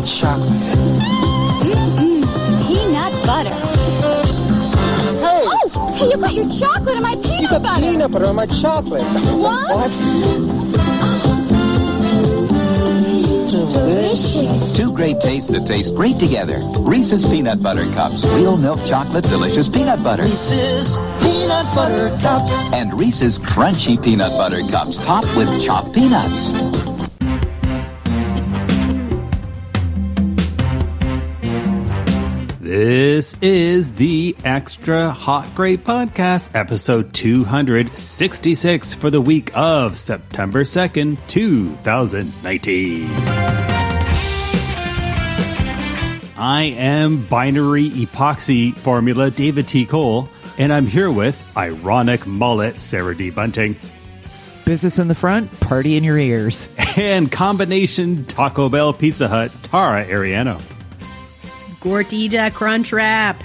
and chocolate. Mm-mm. Peanut butter. Hey! Oh! Hey, you got your chocolate in my peanut You got butter! peanut butter on my chocolate. What? What? Delicious. Two great tastes that taste great together. Reese's Peanut Butter Cups. Real milk chocolate, delicious peanut butter. Reese's peanut butter cups. And Reese's Crunchy Peanut Butter Cups topped with chopped peanuts. This is the Extra Hot Great Podcast, episode 266 for the week of September 2nd, 2019. I am binary epoxy formula David T. Cole, and I'm here with ironic mullet Sarah D. Bunting Business in the front, party in your ears. and combination Taco Bell Pizza Hut Tara Ariano. Gordita Crunchwrap.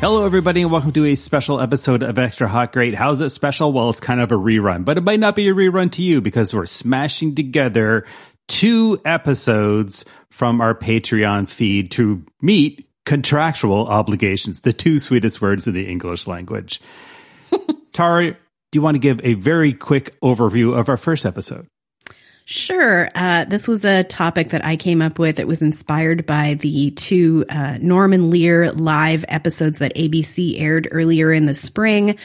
Hello, everybody, and welcome to a special episode of Extra Hot Great. How's it special? Well, it's kind of a rerun, but it might not be a rerun to you because we're smashing together two episodes from our Patreon feed to meet contractual obligations, the two sweetest words in the English language. Tara, do you want to give a very quick overview of our first episode? Sure. Uh, this was a topic that I came up with. It was inspired by the two uh, Norman Lear live episodes that ABC aired earlier in the spring.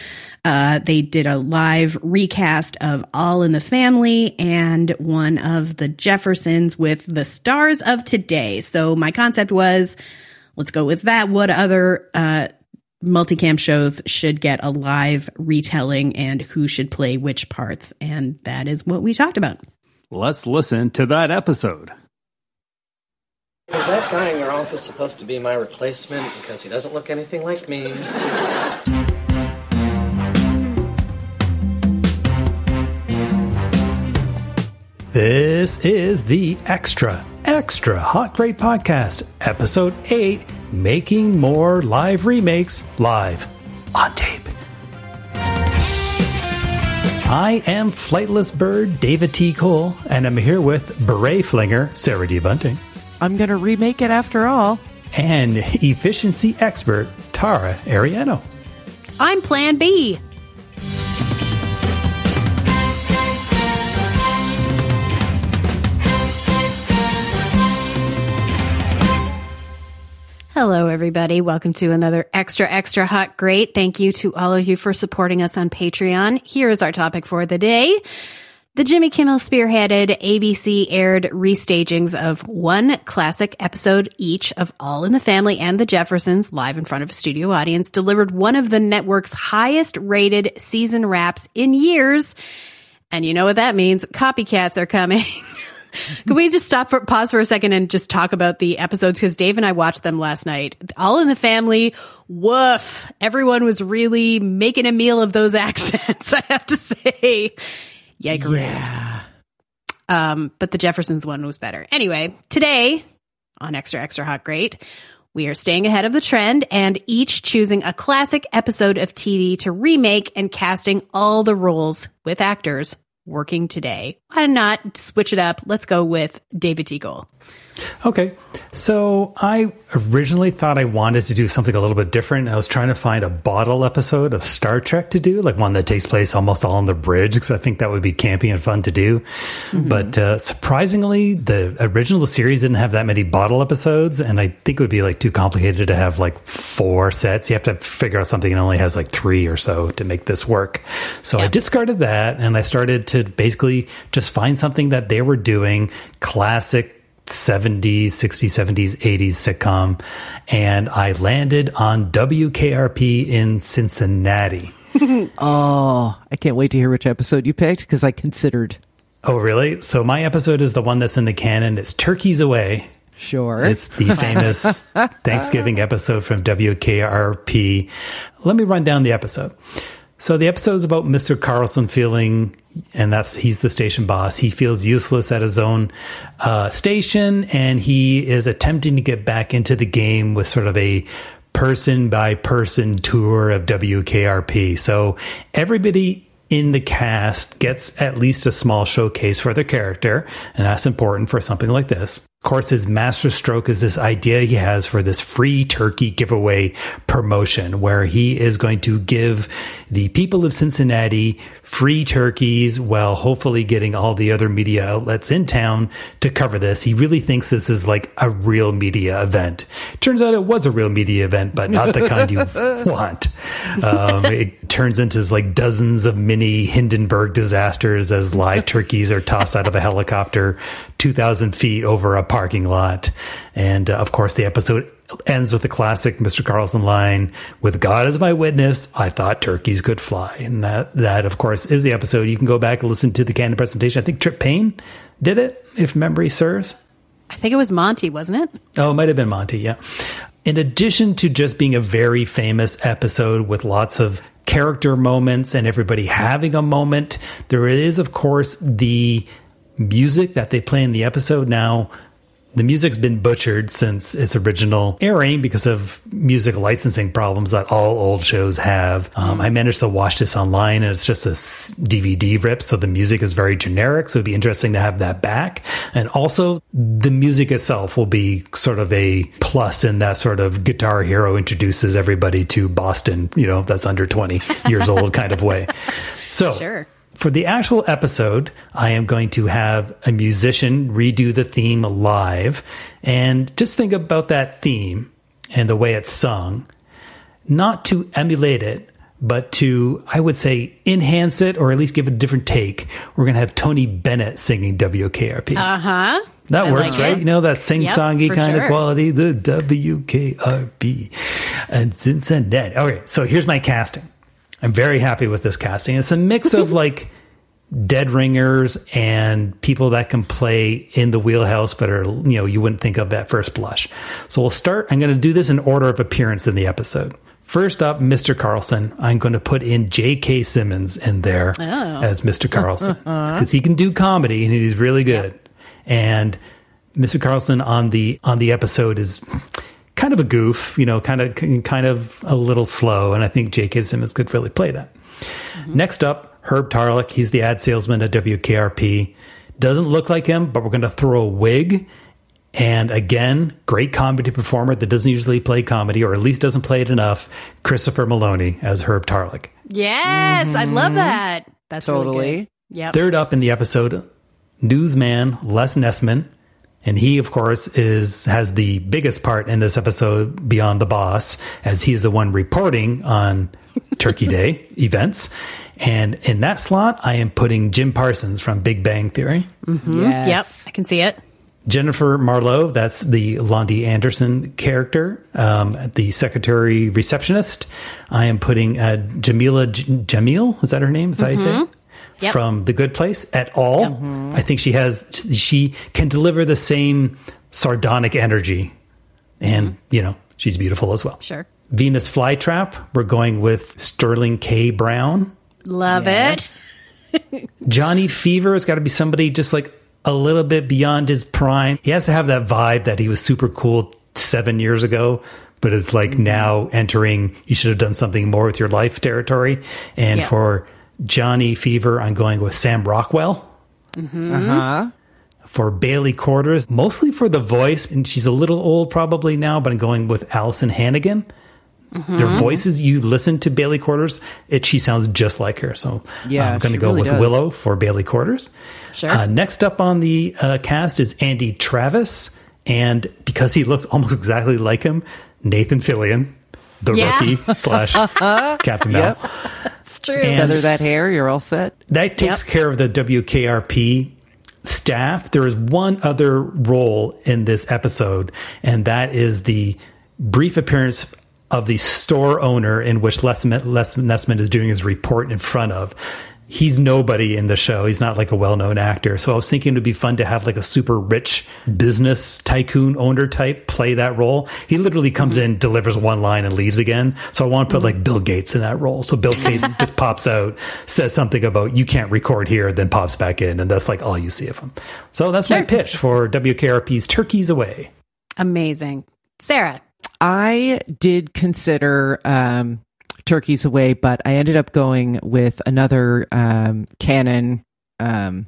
Uh, they did a live recast of All in the Family and one of the Jeffersons with the stars of today. So my concept was, let's go with that. What other uh, multicam shows should get a live retelling and who should play which parts? And that is what we talked about. Let's listen to that episode. Is that guy in your office supposed to be my replacement? Because he doesn't look anything like me. This is the Extra, Extra Hot Great Podcast, Episode 8 Making More Live Remakes Live on Tape. I am Flightless Bird David T. Cole, and I'm here with Beret Flinger Sarah D. Bunting I'm going to remake it after all. and efficiency expert Tara Ariano. I'm Plan B. Hello, everybody. Welcome to another extra, extra hot great. Thank you to all of you for supporting us on Patreon. Here is our topic for the day. The Jimmy Kimmel spearheaded ABC aired restagings of one classic episode each of All in the Family and the Jeffersons live in front of a studio audience delivered one of the network's highest rated season wraps in years. And you know what that means? Copycats are coming. Can we just stop for pause for a second and just talk about the episodes? Because Dave and I watched them last night. All in the family. Woof. Everyone was really making a meal of those accents. I have to say. Yikers. Yeah. Um, but the Jeffersons one was better. Anyway, today on Extra Extra Hot Great, we are staying ahead of the trend and each choosing a classic episode of TV to remake and casting all the roles with actors working today. Why not switch it up? Let's go with David. Cole. Okay. So I originally thought I wanted to do something a little bit different. I was trying to find a bottle episode of Star Trek to do, like one that takes place almost all on the bridge, because I think that would be campy and fun to do. But uh, surprisingly, the original series didn't have that many bottle episodes, and I think it would be like too complicated to have like four sets. You have to figure out something that only has like three or so to make this work. So I discarded that, and I started to basically just find something that they were doing classic 70s, 60s, 70s, 80s sitcom. And I landed on WKRP in Cincinnati. Oh, I can't wait to hear which episode you picked because I considered. Oh, really? So my episode is the one that's in the canon. It's Turkeys Away. Sure. It's the famous Thanksgiving episode from WKRP. Let me run down the episode. So the episode is about Mr. Carlson feeling, and that's he's the station boss. He feels useless at his own uh, station, and he is attempting to get back into the game with sort of a person by person tour of WKRP. So everybody in the cast gets at least a small showcase for their character, and that's important for something like this. Of course, his masterstroke is this idea he has for this free turkey giveaway promotion where he is going to give the people of Cincinnati free turkeys while hopefully getting all the other media outlets in town to cover this. He really thinks this is like a real media event. Turns out it was a real media event, but not the kind you want. Um, it turns into like dozens of mini Hindenburg disasters as live turkeys are tossed out of a helicopter 2,000 feet over a parking lot. And uh, of course, the episode ends with the classic Mr. Carlson line, with God as my witness, I thought turkeys could fly. And that, that of course is the episode. You can go back and listen to the candid presentation. I think Trip Payne did it, if memory serves. I think it was Monty, wasn't it? Oh, it might have been Monty, yeah. In addition to just being a very famous episode with lots of character moments and everybody having a moment, there is, of course, the music that they play in the episode. Now, the music's been butchered since its original airing because of music licensing problems that all old shows have. Um, I managed to watch this online and it's just a DVD rip, so the music is very generic. So it'd be interesting to have that back. And also, the music itself will be sort of a plus in that sort of Guitar Hero introduces everybody to Boston, you know, that's under 20 years old kind of way. So, Sure. For the actual episode, I am going to have a musician redo the theme live and just think about that theme and the way it's sung, not to emulate it, but to, I would say, enhance it or at least give it a different take. We're going to have Tony Bennett singing WKRP. Uh huh. That I works, like right? it. You know that sing songy for kind sure. of quality, the WKRP and Cincinnati. Okay, so here's my casting. I'm very happy with this casting. It's a mix of like dead ringers and people that can play in the wheelhouse, but are you know you wouldn't think of at first blush. So we'll start. I'm going to do this in order of appearance in the episode. First up, Mr. Carlson. I'm going to put in J.K. Simmons in there Oh. as Mr. Carlson because he can do comedy and he's really good. And Mr. Carlson on the on the episode is kind of a goof, you know, kind of kind of a little slow, and I think J.K. Simmons could really play that. Mm-hmm. Next up, Herb Tarlek. He's the ad salesman at WKRP. Doesn't look like him, but we're going to throw a wig. And again, great comedy performer that doesn't usually play comedy, or at least doesn't play it enough. Christopher Meloni as Herb Tarlek. Yes, I love mm-hmm. that. That's Totally. good. Yep. Third up in the episode, newsman Les Nessman. And he, of course, is has the biggest part in this episode beyond the boss, as he's the one reporting on Turkey Day events. And in that slot, I am putting Jim Parsons from Big Bang Theory. Yep, Yes. I can see it. Jennifer Marlowe, that's the Loni Anderson character, um, the secretary receptionist. I am putting uh, Jameela J- Jamil, is that her name? Is that how you say it? Yep. From The Good Place at all. Mm-hmm. I think she has, she can deliver the same sardonic energy. And, mm-hmm. you know, she's beautiful as well. Sure. Venus Flytrap, we're going with Sterling K. Brown. Love Yes. it. Johnny Fever has got to be somebody just like a little bit beyond his prime. He has to have that vibe that he was super cool seven years ago, but is like mm-hmm. now entering, you should have done something more with your life territory. And Yeah. for Johnny Fever, I'm going with Sam Rockwell. Uh huh. For Bailey Quarters, mostly for the voice, and she's a little old probably now, but I'm going with Alyson Hannigan. Their voices, you listen to Bailey Quarters, it she sounds just like her. So Yeah, I'm going to go really with does. Willow for Bailey Quarters. Sure. Uh, next up on the uh, cast is Andy Travis, and because he looks almost exactly like him, Nathan Fillion, the Yeah. rookie slash Captain Mel. It's true. And- Feather that hair, you're all set. That takes Yep. care of the WKRP staff. There is one other role in this episode, and that is the brief appearance of the store owner in which Les, Les Nessman is doing his report in front of. He's nobody in the show. He's not like a well known actor. So I was thinking it would be fun to have like a super rich business tycoon owner type play that role. He literally comes in, delivers one line, and leaves again. So I want to put like Bill Gates in that role. So Bill Gates just pops out, says something about you can't record here, then pops back in. And that's like all you see of him. So that's my pitch for WKRP's Turkeys Away. Amazing. Sarah. I did consider um, turkeys away, but I ended up going with another um, canon um,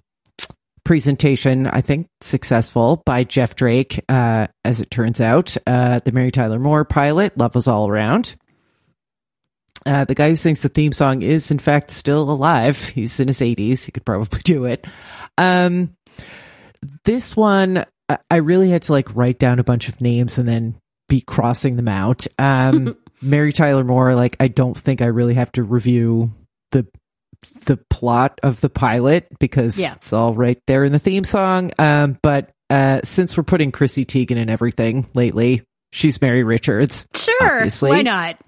presentation, I think successful by Jeff Drake, uh, as it turns out. Uh, the Mary Tyler Moore pilot, Love Was All Around. Uh, the guy who sings the theme song is, in fact, still alive. He's in his 80s. He could probably do it. Um, this one, I- really had to like write down a bunch of names and then be crossing them out. Um, Mary Tyler Moore, like, I don't think I really have to review the the plot of the pilot because Yeah. it's all right there in the theme song. Um, but uh, since we're putting Chrissy Teigen in everything lately, she's Mary Richards. Sure. Obviously. Why not?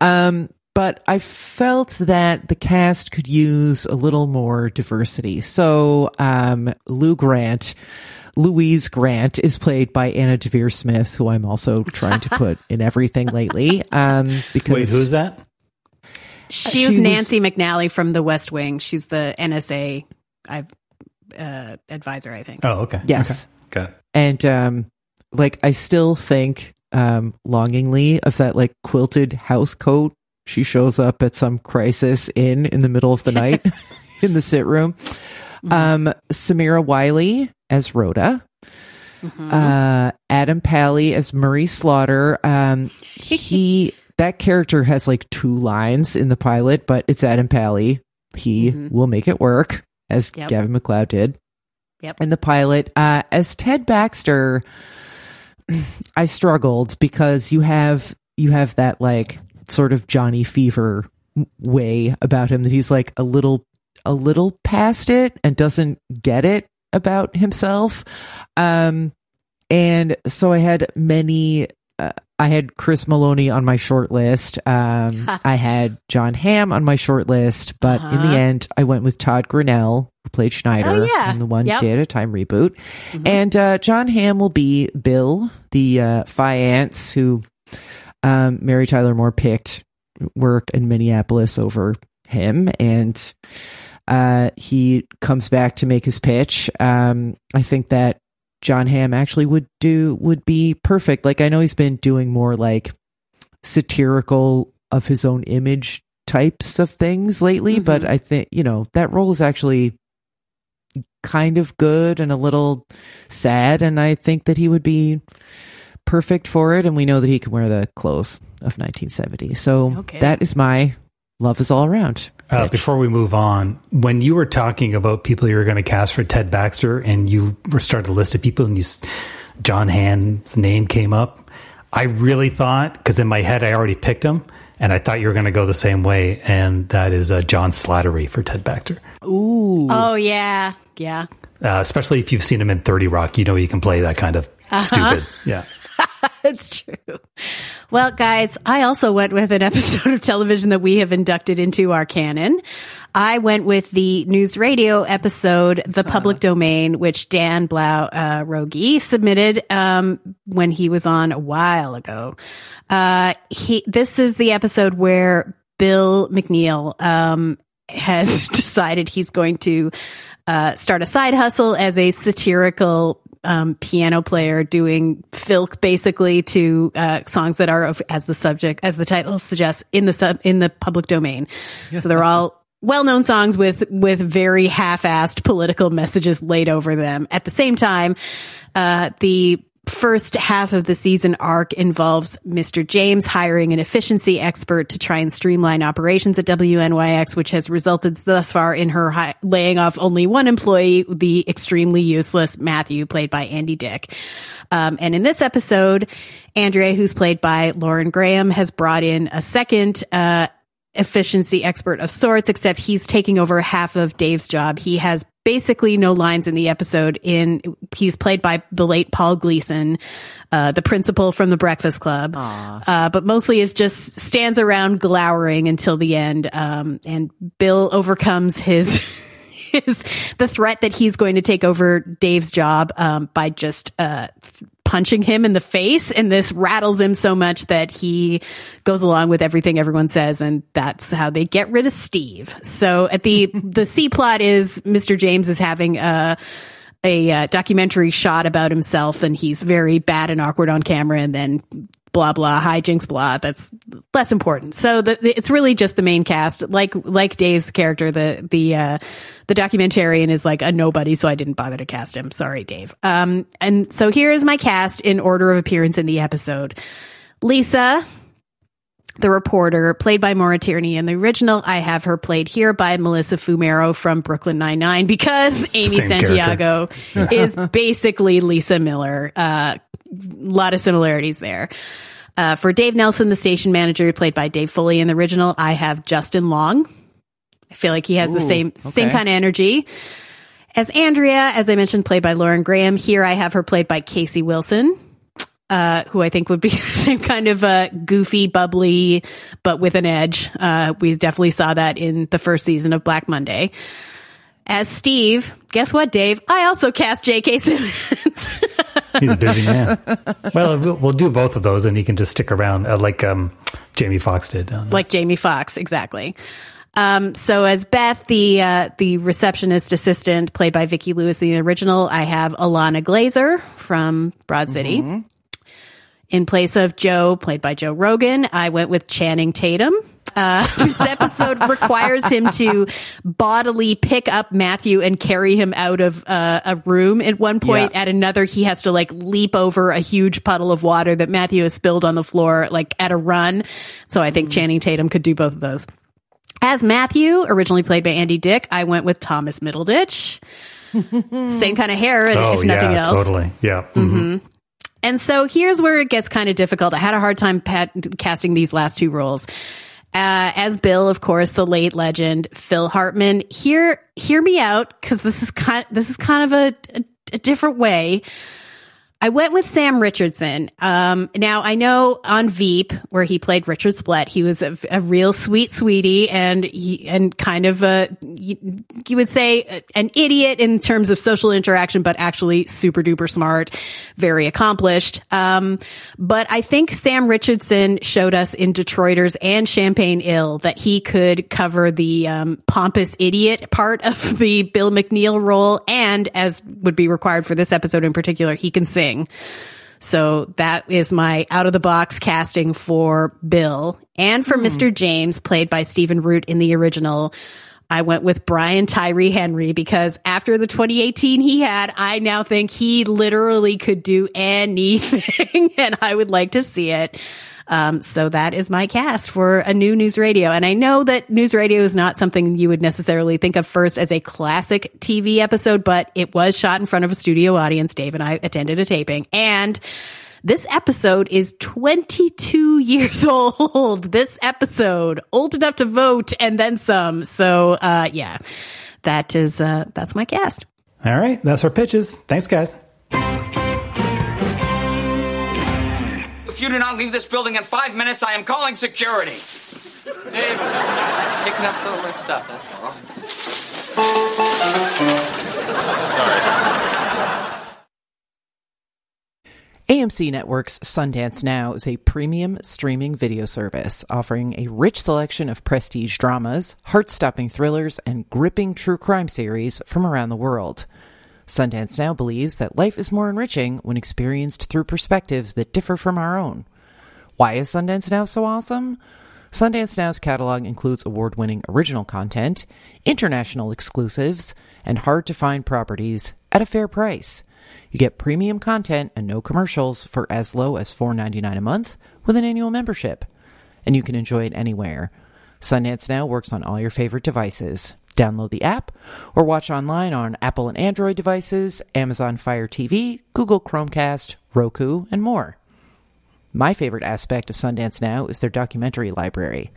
Um, but I felt that the cast could use a little more diversity. So, um, Lou Grant, Louise Grant is played by Anna Deavere Smith, who I'm also trying to put in everything lately. Um, because Wait, who's that? She, She was was- Nancy McNally from The West Wing. She's the NSA I've, uh, advisor, I think. Oh, okay. Yes. Okay. Got. And um like I still think um longingly of that like quilted house coat she shows up at some crisis in in the middle of the night in the sit room. Um Samira Wiley as Rhoda. Uh Adam Pally as Murray Slaughter. Um he that character has like two lines in the pilot, but it's Adam Pally. He will make it work as Yep. Gavin MacLeod did Yep. in the pilot. Uh, as Ted Baxter, I struggled because you have you have that like sort of Johnny Fever way about him that he's like a little a little past it and doesn't get it about himself. Um, and so I had many. Uh, I had Chris Meloni on my short list. Um, I had John Hamm on my short list, but in Uh-huh. the end, I went with Todd Grinnell, who played Schneider Oh, yeah. in the one Yep. At a Time reboot. And uh, John Hamm will be Bill, the uh, Fiance who um, Mary Tyler Moore picked work in Minneapolis over him. And uh, he comes back to make his pitch. Um, I think that John Hamm actually would do would be perfect. Like I know he's been doing more like satirical of his own image types of things lately, but I think you know that role is actually kind of good and a little sad, and I think that he would be perfect for it. And we know that he can wear the clothes of 1970, so Okay. that is my love is all around. Uh, before we move on, when you were talking about people you were going to cast for Ted Baxter, and you were starting to list of people, and you, John Hamm's name came up, I really thought because in my head I already picked him, and I thought you were going to go the same way, and that is uh, John Slattery for Ted Baxter. Ooh, Oh, yeah. Yeah. Uh, especially if you've seen him in Thirty Rock, you know he can play that kind of stupid. Yeah. That's true. Well, guys, I also went with an episode of television that we have inducted into our canon. I went with the news radio episode, The Public Domain, which Dan Blau uh, Rogi submitted um, when he was on a while ago. Uh, he this is the episode where Bill McNeil um, has decided he's going to uh, start a side hustle as a satirical um, piano player doing filk basically to uh, songs that are of, as the subject as the title suggests in the sub in the public domain. So they're all well-known songs with with very half-assed political messages laid over them. At the same time, uh, the first half of the season arc involves Mr. James hiring an efficiency expert to try and streamline operations at WNYX, which has resulted thus far in her hi- laying off only one employee, the extremely useless Matthew, played by Andy Dick. Um, and in this episode, Andrea, who's played by Lauren Graham, has brought in a second, uh, efficiency expert of sorts, except he's taking over half of Dave's job. He has basically no lines in the episode in he's played by the late Paul Gleason, uh, the principal from the Breakfast Club. Uh, but mostly is just stands around glowering until the end. Um, and Bill overcomes his is the threat that he's going to take over Dave's job um, by just uh, th- punching him in the face, and this rattles him so much that he goes along with everything everyone says, and that's how they get rid of Steve. So at the the C plot is Mr. James is having a a uh, documentary shot about himself, and he's very bad and awkward on camera, and then blah blah hijinks blah. That's less important. So the, the, it's really just the main cast. Like like Dave's character, the the uh, the documentarian is like a nobody, so I didn't bother to cast him. Sorry, Dave. Um, and so here is my cast in order of appearance in the episode. Lisa, the reporter, played by Maura Tierney in the original. I have her played here by Melissa Fumero from Brooklyn Nine Nine because Amy Same Santiago is basically Lisa Miller. A uh, lot of similarities there. Uh, for Dave Nelson, the station manager, played by Dave Foley in the original, I have Justin Long. I feel like he has the Ooh, same same okay. kind of energy. As Andrea, as I mentioned, played by Lauren Graham. Here I have her played by Casey Wilson, uh, who I think would be the same kind of uh, goofy, bubbly, but with an edge. Uh, we definitely saw that in the first season of Black Monday. As Steve, guess what, Dave? I also cast J.K. Simmons. He's a busy man. well, we'll, we'll do both of those, and he can just stick around, uh, like um, Jamie Foxx did. Uh, like Jamie Foxx, exactly. Um, so as Beth, the uh, the receptionist assistant, played by Vicki Lewis in the original, I have Ilana Glazer from Broad City. In place of Joe, played by Joe Rogan, I went with Channing Tatum. Uh, this episode requires him to bodily pick up Matthew and carry him out of uh, a room. At one point, Yeah. at another, he has to like leap over a huge puddle of water that Matthew has spilled on the floor, like at a run. So I think Channing Tatum could do both of those. As Matthew, originally played by Andy Dick, I went with Thomas Middleditch. Same kind of hair, and oh, if nothing yeah, else. totally. Yeah. mhm. And so here's where it gets kind of difficult. I had a hard time pat- casting these last two roles. Uh, as Bill, of course, the late legend Phil Hartman. Hear hear me out because this is kind this is kind of a, a, a different way. I went with Sam Richardson. Um, now I know on Veep, where he played Richard Splett, he was a, a real sweet sweetie and he, and kind of a, you, you would say an idiot in terms of social interaction, but actually super duper smart, very accomplished. Um, but I think Sam Richardson showed us in Detroiters and Champaign ILL that he could cover the, um, pompous idiot part of the Bill McNeil role. And as would be required for this episode in particular, he can sing. So that is my out of the box casting for Bill and for hmm. Mr. James, played by Stephen Root in the original. I went with Brian Tyree Henry because after the 2018 he had, I now think he literally could do anything and I would like to see it. Um, so that is my cast for a new news radio. And I know that news radio is not something you would necessarily think of first as a classic TV episode, but it was shot in front of a studio audience. Dave and I attended a taping and this episode is 22 years old. This episode, old enough to vote and then some. So, uh, yeah, that is, uh, that's my cast. All right. That's our pitches. Thanks, guys. If you do not leave this building in five minutes, I am calling security. Dave, I'm just picking up some of my stuff, that's all. Sorry. AMC Network's Sundance Now is a premium streaming video service offering a rich selection of prestige dramas, heart stopping thrillers, and gripping true crime series from around the world. Sundance Now believes that life is more enriching when experienced through perspectives that differ from our own. Why is Sundance Now so awesome? Sundance Now's catalog includes award winning original content, international exclusives, and hard to find properties at a fair price. You get premium content and no commercials for as low as $4.99 a month with an annual membership. And you can enjoy it anywhere. Sundance Now works on all your favorite devices. Download the app or watch online on Apple and Android devices, Amazon Fire TV, Google Chromecast, Roku, and more. My favorite aspect of Sundance Now is their documentary library.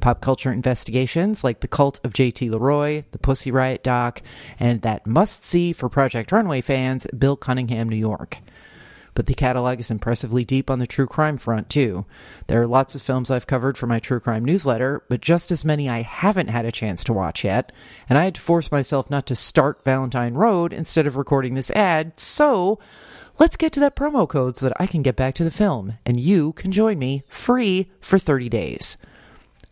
Pop culture investigations like The Cult of JT Leroy, The Pussy Riot doc, and that must see for Project Runway fans, Bill Cunningham, New York. But the catalog is impressively deep on the true crime front, too. There are lots of films I've covered for my true crime newsletter, but just as many I haven't had a chance to watch yet, and I had to force myself not to start Valentine Road instead of recording this ad, so let's get to that promo code so that I can get back to the film, and you can join me free for 30 days.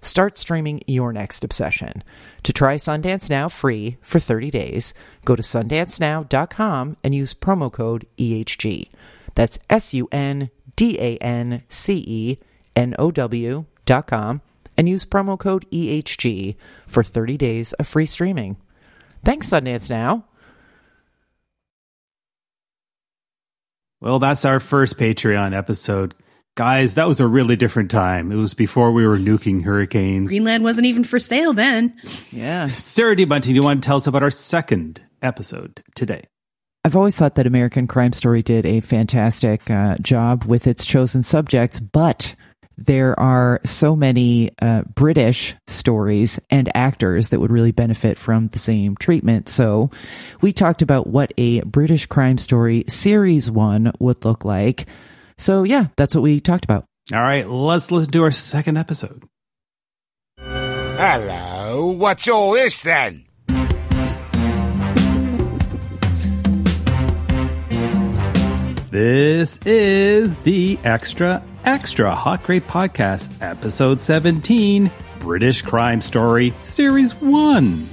Start streaming your next obsession. To try Sundance Now free for 30 days, go to sundancenow.com and use promo code EHG. That's S U N D A N C E N O W dot com, and use promo code EHG for 30 days of free streaming. Thanks, Sundance Now. Well, that's our first Patreon episode. Guys, that was a really different time. It was before we were nuking hurricanes. Greenland wasn't even for sale then. Yeah. Sarah D. Bunting, you want to tell us about our second episode today? I've always thought that American Crime Story did a fantastic uh, job with its chosen subjects, but there are so many uh, British stories and actors that would really benefit from the same treatment. So we talked about what a British crime story series one would look like. So yeah, that's what we talked about. All right, let's listen to our second episode. Hello, what's all this then? This is the Extra Extra Hot Great Podcast, Episode 17 British Crime Story, Series 1.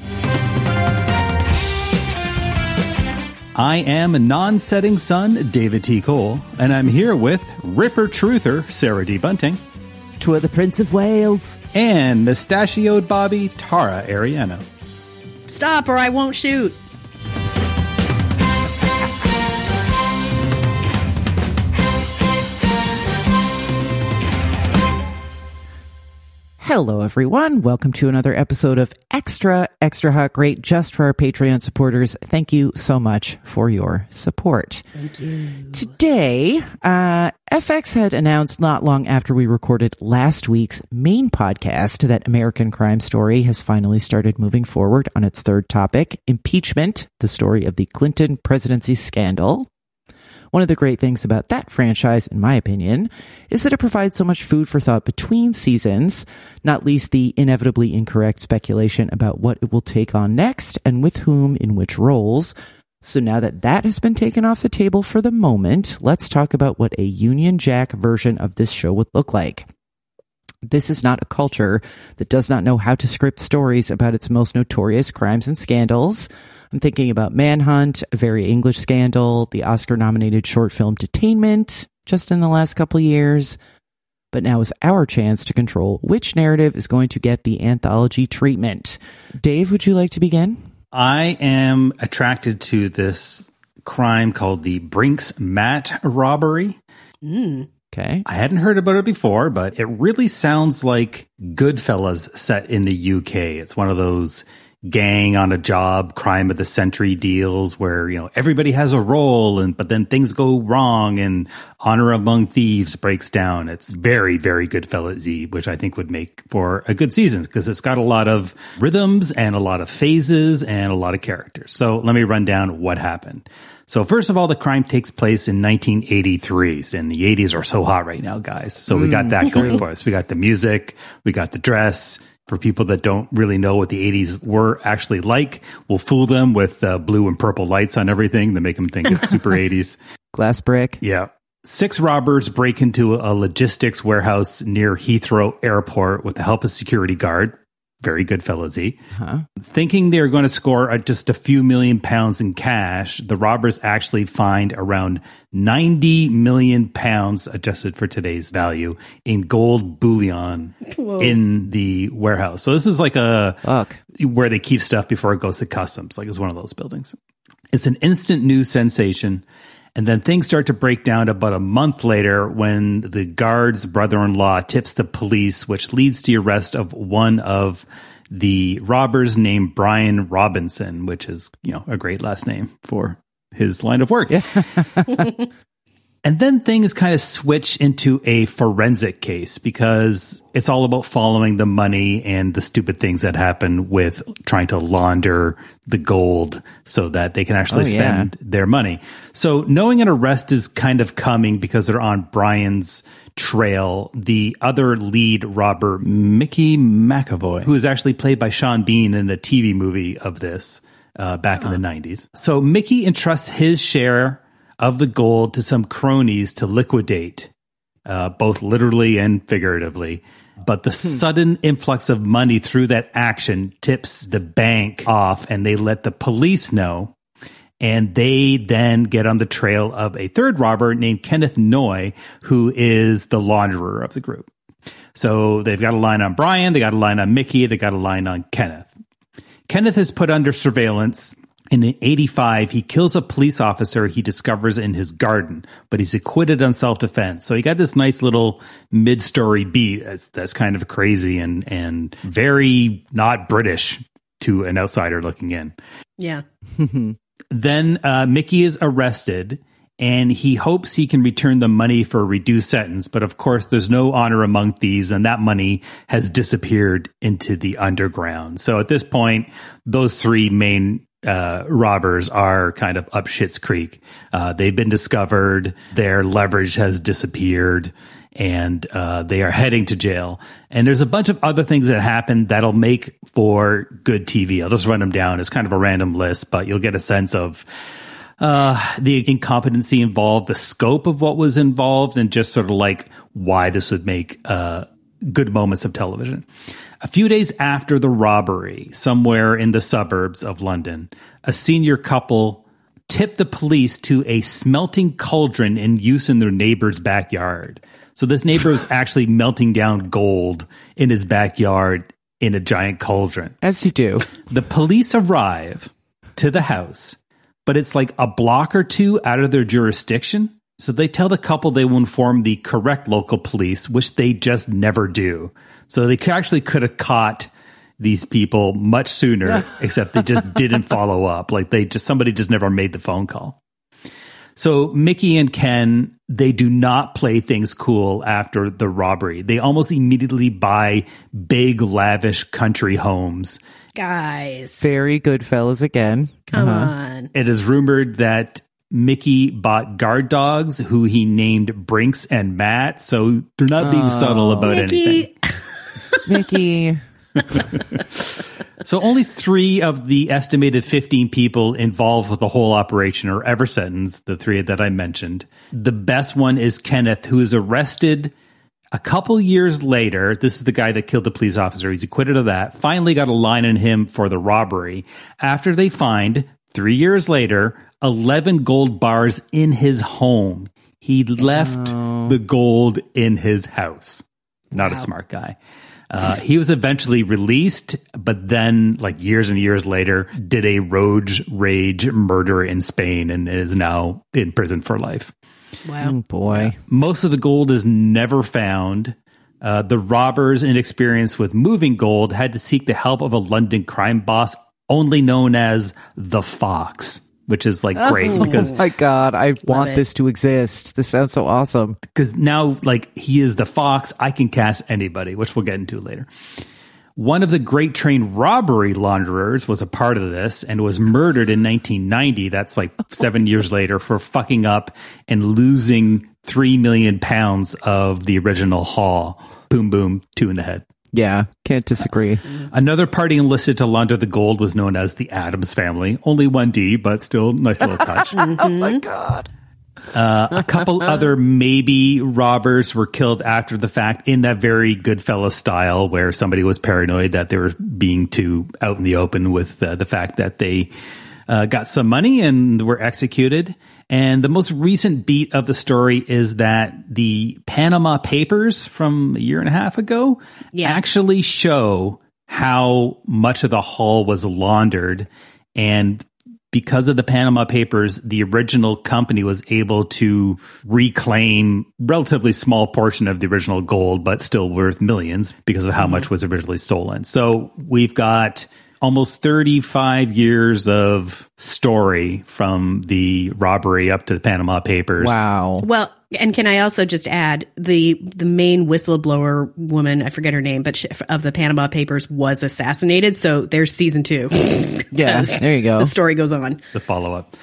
I am a non setting son, David T. Cole, and I'm here with Ripper Truther, Sarah D. Bunting, To the Prince of Wales. and mustachioed Bobby, Tara Ariano. Stop or I won't shoot. Hello, everyone. Welcome to another episode of Extra Extra Hot Great just for our Patreon supporters. Thank you so much for your support. Thank you. Today, uh, FX had announced not long after we recorded last week's main podcast that American Crime Story has finally started moving forward on its third topic, impeachment, the story of the Clinton presidency scandal. One of the great things about that franchise, in my opinion, is that it provides so much food for thought between seasons, not least the inevitably incorrect speculation about what it will take on next and with whom in which roles. So now that that has been taken off the table for the moment, let's talk about what a Union Jack version of this show would look like. This is not a culture that does not know how to script stories about its most notorious crimes and scandals. I'm thinking about Manhunt, a very English scandal, the Oscar nominated short film Detainment, just in the last couple years. But now is our chance to control which narrative is going to get the anthology treatment. Dave, would you like to begin? I am attracted to this crime called the Brinks Mat robbery. Hmm. Okay. I hadn't heard about it before, but it really sounds like Goodfellas set in the UK. It's one of those gang on a job crime of the century deals where you know everybody has a role and but then things go wrong and honor among thieves breaks down it's very very Goodfellas Z, which i think would make for a good season because it's got a lot of rhythms and a lot of phases and a lot of characters so let me run down what happened so first of all, the crime takes place in 1983, and the 80s are so hot right now, guys. So we got that going for us. We got the music, we got the dress. For people that don't really know what the 80s were actually like, we'll fool them with uh, blue and purple lights on everything to make them think it's super 80s. Glass brick. Yeah. Six robbers break into a logistics warehouse near Heathrow Airport with the help of security guard. Very good fellasy. Huh? Thinking they're going to score just a few million pounds in cash, the robbers actually find around 90 million pounds, adjusted for today's value, in gold bullion in the warehouse. So this is like a Fuck. where they keep stuff before it goes to customs. Like it's one of those buildings. It's an instant news sensation. And then things start to break down about a month later when the guard's brother in law tips the police, which leads to the arrest of one of the robbers named Brian Robinson, which is, you know, a great last name for his line of work. And then things kind of switch into a forensic case because it's all about following the money and the stupid things that happen with trying to launder the gold so that they can actually Oh, yeah. spend their money. So knowing an arrest is kind of coming because they're on Brian's trail, the other lead robber, Mickey McAvoy, who is actually played by Sean Bean in the TV movie of this uh, back in the 90s. So Mickey entrusts his share of the gold to some cronies to liquidate, uh, both literally and figuratively. But the sudden influx of money through that action tips the bank off, and they let the police know. And they then get on the trail of a third robber named Kenneth Noye, who is the launderer of the group. So they've got a line on Brian, they got a line on Mickey, they got a line on Kenneth. Kenneth is put under surveillance. In 85, he kills a police officer he discovers in his garden, but he's acquitted on self-defense. So he got this nice little mid-story beat that's, that's kind of crazy and, and very not British to an outsider looking in. Yeah. Then uh, Mickey is arrested and he hopes he can return the money for a reduced sentence. But of course, there's no honor among thieves, and that money has disappeared into the underground. So at this point, those three main uh, robbers are kind of up Shit's Creek. Uh, they've been discovered, their leverage has disappeared. And uh, they are heading to jail. And there's a bunch of other things that happen that'll make for good TV. I'll just run them down. It's kind of a random list, but you'll get a sense of uh, the incompetency involved, the scope of what was involved, and just sort of like why this would make uh, good moments of television. A few days after the robbery, somewhere in the suburbs of London, a senior couple tipped the police to a smelting cauldron in use in their neighbor's backyard. So this neighbor was actually melting down gold in his backyard in a giant cauldron. As you do. The police arrive to the house but it's like a block or two out of their jurisdiction. So they tell the couple they will inform the correct local police, which they just never do. So they actually could have caught these people much sooner, except they just didn't follow up. Like they just, somebody just never made the phone call. So Mickey and Ken, they do not play things cool after the robbery. They almost immediately buy big, lavish country homes Guys. Very good fellas again. Come uh-huh. on. It is rumored that Mickey bought guard dogs who he named Brinks and Matt, so they're not being oh. subtle about anything. Mickey. So only three of the estimated 15 people involved with the whole operation are ever sentenced, the three that I mentioned. The best one is Kenneth, who is arrested a couple years later. This is the guy that killed the police officer. He's acquitted of that. Finally got a line on him for the robbery after they find three years later 11 gold bars in his home. He left oh. the gold in his house. Not a smart guy. Uh, he was eventually released, but then, like years and years later, did a road rage murder in Spain and is now in prison for life. Wow. Oh, boy. Most of the gold is never found. Uh, the robbers, inexperienced with moving gold, had to seek the help of a London crime boss, only known as the Fox, which is like oh great Oh because my God, I want it. this to exist. This sounds so awesome. because now like he is the fox i can cast anybody which we'll get into later one of the great train robbery launderers was a part of this and was murdered in 1990 that's like seven years later for fucking up and losing three million pounds of the original haul boom boom two in the head Yeah, can't disagree. Another party enlisted to launder the gold was known as the Adams family. Only one D, but still nice little touch. oh my God. Uh, a couple other maybe robbers were killed after the fact in that very Goodfellas style, where somebody was paranoid that they were being too out in the open with uh, the fact that they uh, got some money and were executed. And the most recent beat of the story is that the Panama Papers from a year and a half ago actually show how much of the haul was laundered. And because of the Panama Papers, the original company was able to reclaim relatively small portion of the original gold, but still worth millions because of how much was originally stolen. So we've got almost 35 years of story from the robbery up to the Panama Papers. Wow. Well, and can I also just add the the main whistleblower woman, I forget her name, but she, of the Panama Papers was assassinated. So there's season two. Yeah, 'Cause there you go. The story goes on. the follow up.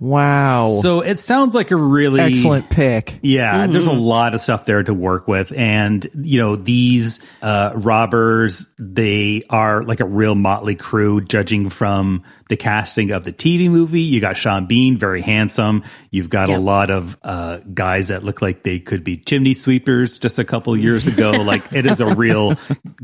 Wow. So it sounds like a really Excellent pick. Yeah, there's a lot of stuff there to work with. And, you know, these uh, robbers, they are like a real motley crew, judging from the casting of the TV movie. You got Sean Bean, very handsome. You've got a lot of uh, guys that look like they could be chimney sweepers just a couple years ago. like it is a real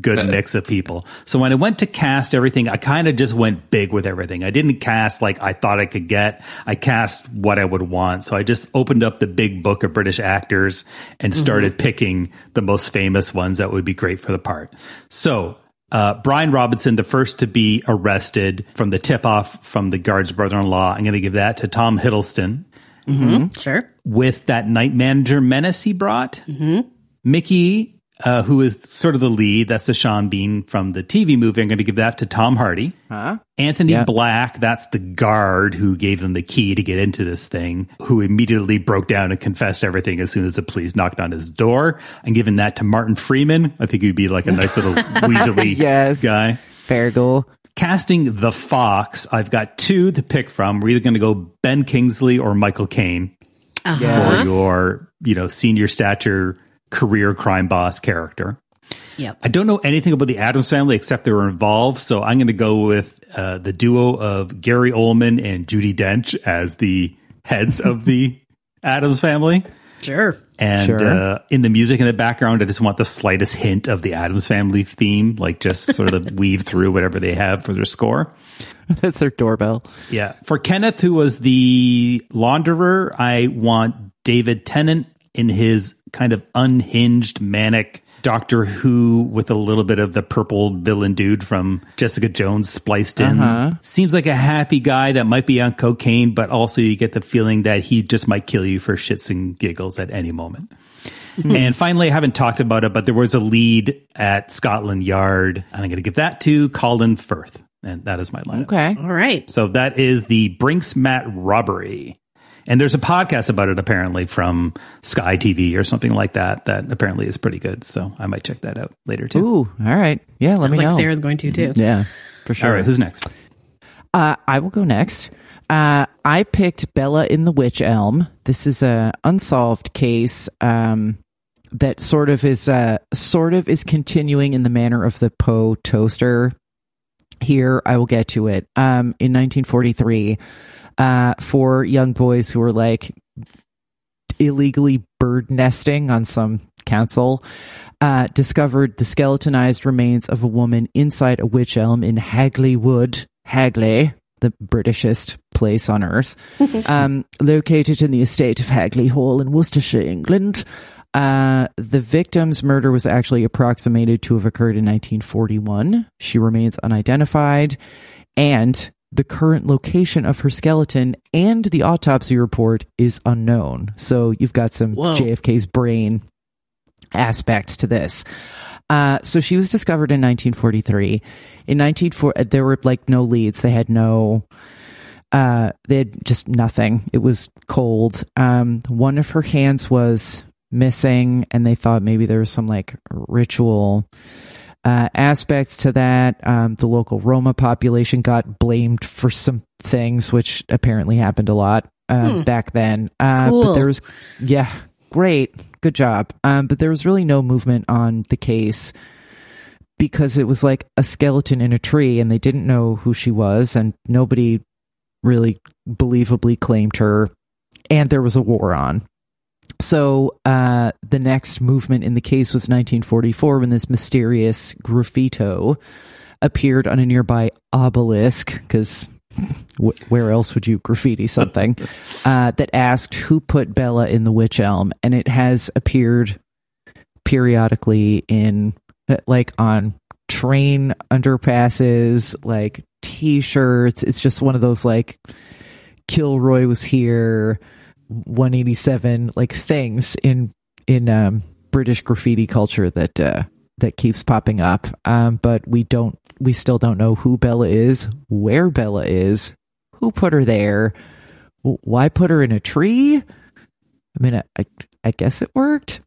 good mix of people. So when I went to cast everything, I kind of just went big with everything. I didn't cast like I thought I could get. I cast what I would want. So I just opened up the big book of British actors and started picking the most famous ones that would be great for the part. So uh, Brian Robinson, the first to be arrested from the tip off from the guard's brother in law. I'm going to give that to Tom Hiddleston Mm-hmm. Sure. with that night manager menace he brought. Mm-hmm. Mickey, uh, who is sort of the lead, that's the Sean Bean from the TV movie. I'm going to give that to Tom Hardy. Huh? Anthony Yeah. Black, that's the guard who gave them the key to get into this thing, who immediately broke down and confessed everything as soon as the police knocked on his door. I'm giving that to Martin Freeman. I think he'd be like a nice little weaselly Yes. guy. Farragle. Casting the Fox, I've got two to pick from. We're either going to go Ben Kingsley or Michael Caine Uh-huh. for your, you know, senior stature career crime boss character. Yeah. I don't know anything about the Adams family except they were involved, so I'm going to go with uh, the duo of Gary Oldman and Judi Dench as the heads of the Addams family. Sure. And Sure. uh, in the music in the background, I just want the slightest hint of the Adams family theme, like just sort of weave through whatever they have for their score. That's their doorbell. Yeah. For Kenneth, who was the launderer, I want David Tennant in his kind of unhinged, manic Doctor Who with a little bit of the purple villain dude from Jessica Jones spliced in. Uh-huh. Seems like a happy guy that might be on cocaine, but also you get the feeling that he just might kill you for shits and giggles at any moment. And finally, I haven't talked about it, but there was a lead at Scotland Yard, and I'm going to give that to Colin Firth. And that is my line. Okay. All right. So that is the Brink's-Mat robbery. And there's a podcast about it apparently from Sky TV or something like that that apparently is pretty good. So I might check that out later too. Ooh, all right. Yeah, let Sounds me like know. Sarah's going to too. Yeah, for sure. All right, who's next? Uh, I will go next. Uh, I picked Bella in the Witch Elm. This is a unsolved case um, that sort of is uh, sort of is continuing in the manner of the Poe toaster. Here, I will get to it. Um, in 1943, uh, four young boys who were like illegally bird nesting on some council uh, discovered the skeletonized remains of a woman inside a witch elm in Hagley Wood, Hagley, the Britishest place on earth, um, located in the estate of Hagley Hall in Worcestershire, England. Uh, the victim's murder was actually approximated to have occurred in 1941. She remains unidentified, and the current location of her skeleton and the autopsy report is unknown. So you've got some Whoa. JFK's brain aspects to this. Uh, so she was discovered in 1943. In 1940, there were like no leads. They had no, uh, they had just nothing. It was cold. Um, one of her hands was missing, and they thought maybe there was some like ritual uh, aspects to that. Um, the local Roma population got blamed for some things, which apparently happened a lot uh, Hmm. back then. Uh, Cool. But there was, yeah, great, good job. Um, but there was really no movement on the case because it was like a skeleton in a tree, and they didn't know who she was, and nobody really believably claimed her, and there was a war on. So uh, the next movement in the case was 1944 when this mysterious graffito appeared on a nearby obelisk because wh- where else would you graffiti something uh, that asked who put Bella in the witch elm, and it has appeared periodically in uh, like on train underpasses, like T-shirts. It's just one of those like Kilroy was here. 187 like things in in um british graffiti culture that uh that keeps popping up. Um but we don't we still don't know who bella is where bella is who put her there why put her in a tree? I mean i i, I guess it worked.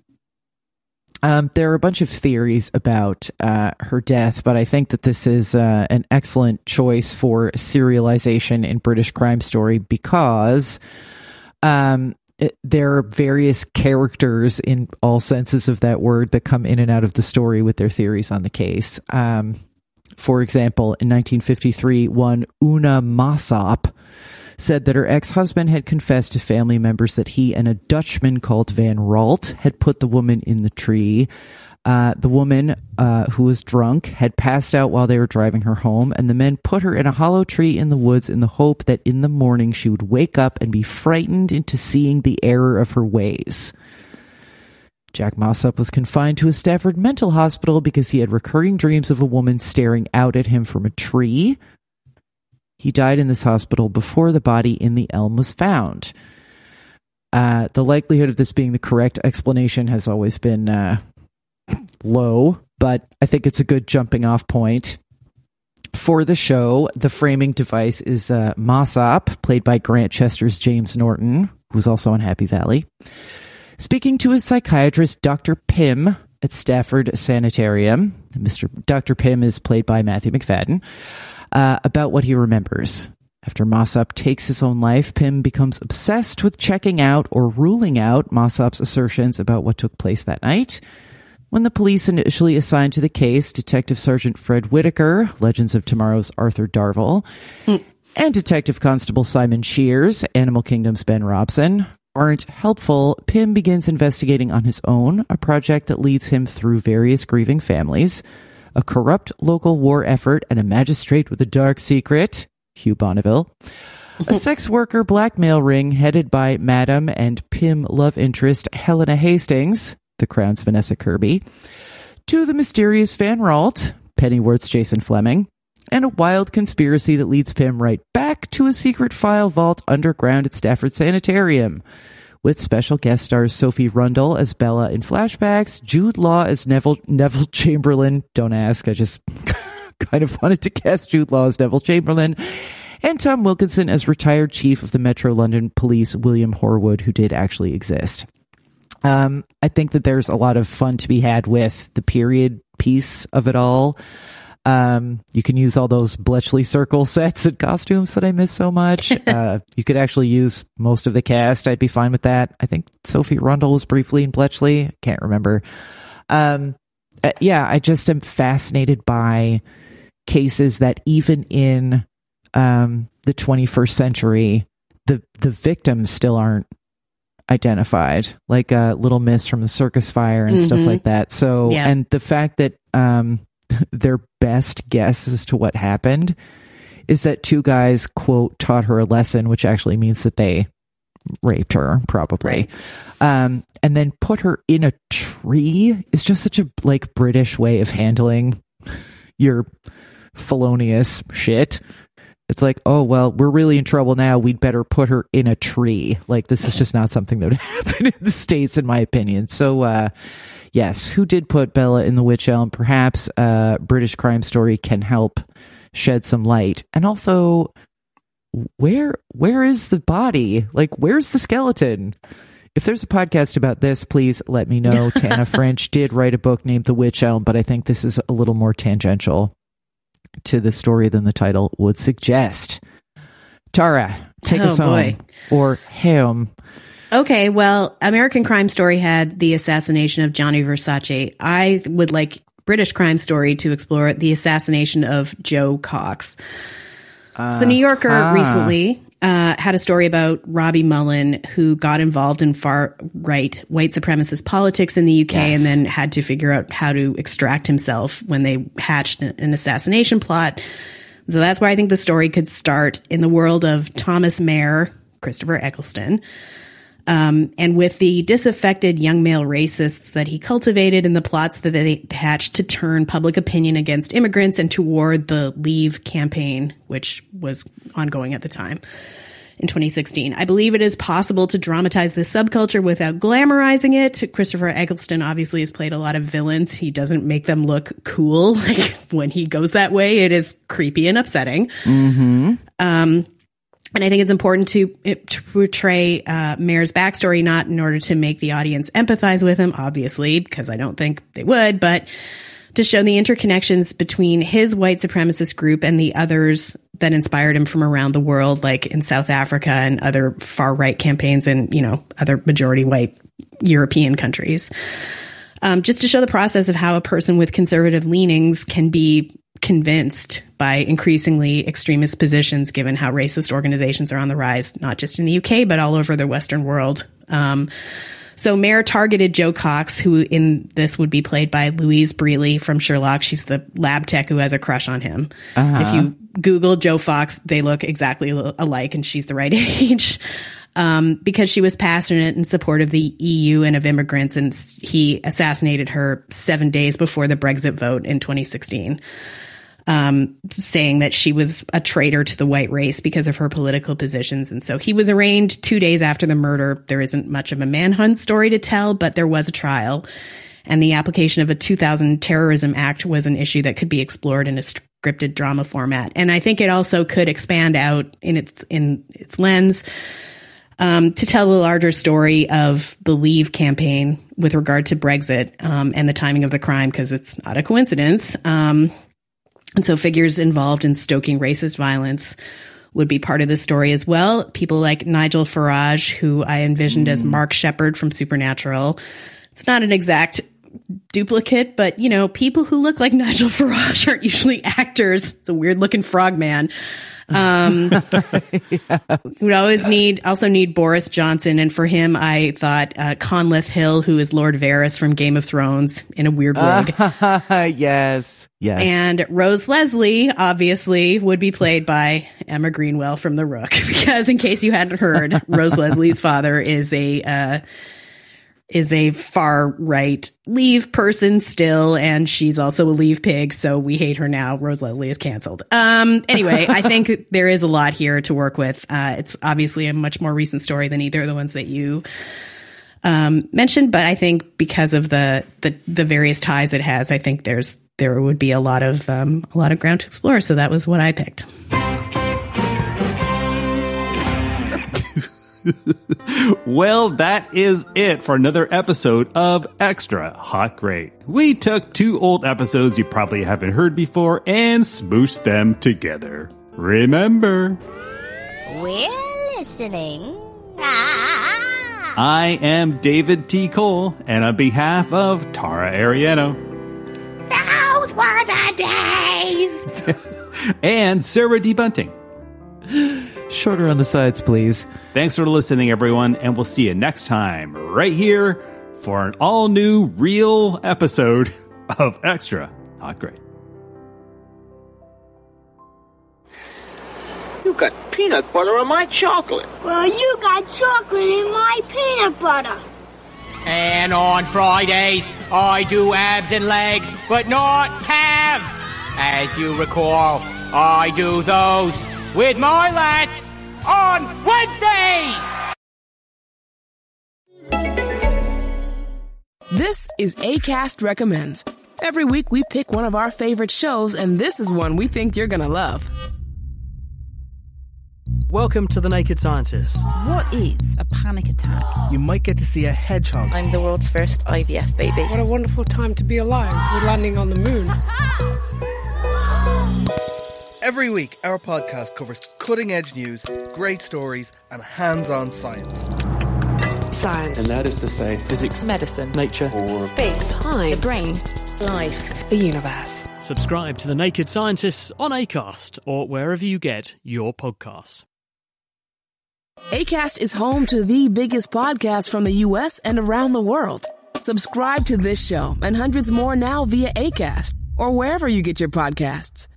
Um, there are a bunch of theories about uh, her death, but I think that this is uh, an excellent choice for serialization in British Crime Story because um, there are various characters in all senses of that word that come in and out of the story with their theories on the case. Um, for example, in 1953, one Una Mossop said that her ex husband had confessed to family members that he and a Dutchman called Van Ralt had put the woman in the tree. Uh, the woman uh, who was drunk had passed out while they were driving her home, and the men put her in a hollow tree in the woods in the hope that in the morning she would wake up and be frightened into seeing the error of her ways. Jack Mossop was confined to a Stafford mental hospital because he had recurring dreams of a woman staring out at him from a tree. He died in this hospital before the body in the elm was found. Uh, the likelihood of this being the correct explanation has always been uh, low, but I think it's a good jumping off point. For the show, the framing device is uh, Mossop, played by Grantchester's James Norton, who's also on Happy Valley, speaking to his psychiatrist, Dr. Pym, at Stafford Sanitarium. Mr. Dr. Pym is played by Matthew Macfadyen uh, about what he remembers. After Mossop takes his own life, Pym becomes obsessed with checking out or ruling out Mossop's assertions about what took place that night. When the police initially assigned to the case Detective Sergeant Fred Whitaker, Legends of Tomorrow's Arthur Darvill, and Detective Constable Simon Shears, Animal Kingdom's Ben Robson, aren't helpful, Pym begins investigating on his own, a project that leads him through various grieving families a corrupt local war effort, and a magistrate with a dark secret, Hugh Bonneville, a sex worker blackmail ring headed by Madam and Pym love interest Helena Hastings, the Crown's Vanessa Kirby, to the mysterious Van Ralt, Pennyworth's Jason Flemyng, and a wild conspiracy that leads Pym right back to a secret file vault underground at Stafford Sanitarium with special guest stars Sophie Rundle as Bella in flashbacks, Jude Law as Neville Neville Chamberlain. Don't ask, I just kind of wanted to cast Jude Law as Neville Chamberlain. And Tom Wilkinson as retired chief of the Metro London Police, William Horwood, who did actually exist. Um, I think that there's a lot of fun to be had with the period piece of it all. Um, you can use all those Bletchley Circle sets and costumes that I miss so much. uh, you could actually use most of the cast. I'd be fine with that. I think Sophie Rundle was briefly in Bletchley. Can't remember. Um, uh, yeah, I just am fascinated by cases that even in um, the 21st century, the the victims still aren't identified, like uh, Little Miss from the Circus Fire and mm-hmm. stuff like that. So, yeah. and the fact that um, their best guess as to what happened is that two guys quote taught her a lesson which actually means that they raped her probably right. um, and then put her in a tree is just such a like british way of handling your felonious shit it's like oh well we're really in trouble now we'd better put her in a tree like this is just not something that would happen in the states in my opinion so uh yes, who did put Bella in the witch Elm? Perhaps uh, British Crime Story can help shed some light. And also, where where is the body? Like, where's the skeleton? If there's a podcast about this, please let me know. Tana French did write a book named The Witch Elm, but I think this is a little more tangential to the story than the title would suggest. Tara, take oh, us home. Boy. Or him. Okay, well, American Crime Story had the assassination of Gianni Versace. I would like British Crime Story to explore the assassination of Jo Cox. Uh, so the New Yorker uh, recently uh, had a story about Robbie Mullen, who got involved in far right white supremacist politics in the UK yes. and then had to figure out how to extract himself when they hatched an assassination plot. So that's why I think the story could start in the world of Thomas Mair, Christopher Eccleston, um, and with the disaffected young male racists that he cultivated and the plots that they hatched to turn public opinion against immigrants and toward the Leave campaign, which was ongoing at the time in 2016. I believe it is possible to dramatize this subculture without glamorizing it. Christopher Eccleston obviously has played a lot of villains. He doesn't make them look cool. Like when he goes that way, it is creepy and upsetting. Mm-hmm. Um, And I think it's important to, to portray uh, Mair's backstory, not in order to make the audience empathize with him, obviously, because I don't think they would, but to show the interconnections between his white supremacist group and the others that inspired him from around the world, like in South Africa and other far right campaigns and, you know, other majority white European countries. Um, just to show the process of how a person with conservative leanings can be convinced by increasingly extremist positions, given how racist organizations are on the rise, not just in the UK, but all over the Western world. Um, so Mair targeted Jo Cox, who in this would be played by Louise Brealey from Sherlock. She's the lab tech who has a crush on him. Uh-huh. If you Google Jo Cox, they look exactly alike, and she's the right age. Um, because she was passionate in support of the EU and of immigrants, and he assassinated her seven days before the Brexit vote in 2016 um, saying that she was a traitor to the white race because of her political positions. And so he was arraigned two days after the murder. There isn't much of a manhunt story to tell, but there was a trial. And the application of a 2000 Terrorism Act was an issue that could be explored in a scripted drama format. And I think it also could expand out in its in its lens um, to tell the larger story of the Leave campaign with regard to Brexit um, and the timing of the crime, because it's not a coincidence. Um, and so figures involved in stoking racist violence would be part of the story as well. People like Nigel Farage, who I envisioned mm. as Mark Sheppard from Supernatural. It's not an exact duplicate, but you know, people who look like Nigel Farage aren't usually actors. It's a weird looking frogman. Um, yeah. would always need, also need Boris Johnson. And for him, I thought, uh, Conleth Hill, who is Lord Varys from Game of Thrones in a weird wig. Uh, yes. Yes. And Rose Leslie, obviously, would be played by Emma Greenwell from The Rook. Because in case you hadn't heard, Rose Leslie's father is a, uh, is a far right leave person still, and she's also a leave pig, so we hate her now. Rose Leslie is canceled. Um, anyway, I think there is a lot here to work with. Uh, it's obviously a much more recent story than either of the ones that you um, mentioned, but I think because of the, the the various ties it has, I think there's there would be a lot of um, a lot of ground to explore. So that was what I picked. well, that is it for another episode of Extra Hot Great. We took two old episodes you probably haven't heard before and smooshed them together. Remember, we're listening. Ah. I am David T. Cole, and on behalf of Tara Ariano, those were the days, and Sarah D. Bunting. Shorter on the sides, please. Thanks for listening, everyone, and we'll see you next time right here for an all new, real episode of Extra Hot Great. You got peanut butter on my chocolate. Well, you got chocolate in my peanut butter. And on Fridays, I do abs and legs, but not calves. As you recall, I do those with my lads on Wednesdays! This is ACAST Recommends. Every week we pick one of our favorite shows, and this is one we think you're gonna love. Welcome to the Naked Scientists. What is a panic attack? You might get to see a hedgehog. I'm the world's first IVF baby. What a wonderful time to be alive. We're landing on the moon. Every week, our podcast covers cutting edge news, great stories, and hands on science. Science. And that is to say, physics, medicine, nature, or space, time, the brain, life, the universe. Subscribe to The Naked Scientists on ACAST or wherever you get your podcasts. ACAST is home to the biggest podcasts from the U.S. and around the world. Subscribe to this show and hundreds more now via ACAST or wherever you get your podcasts.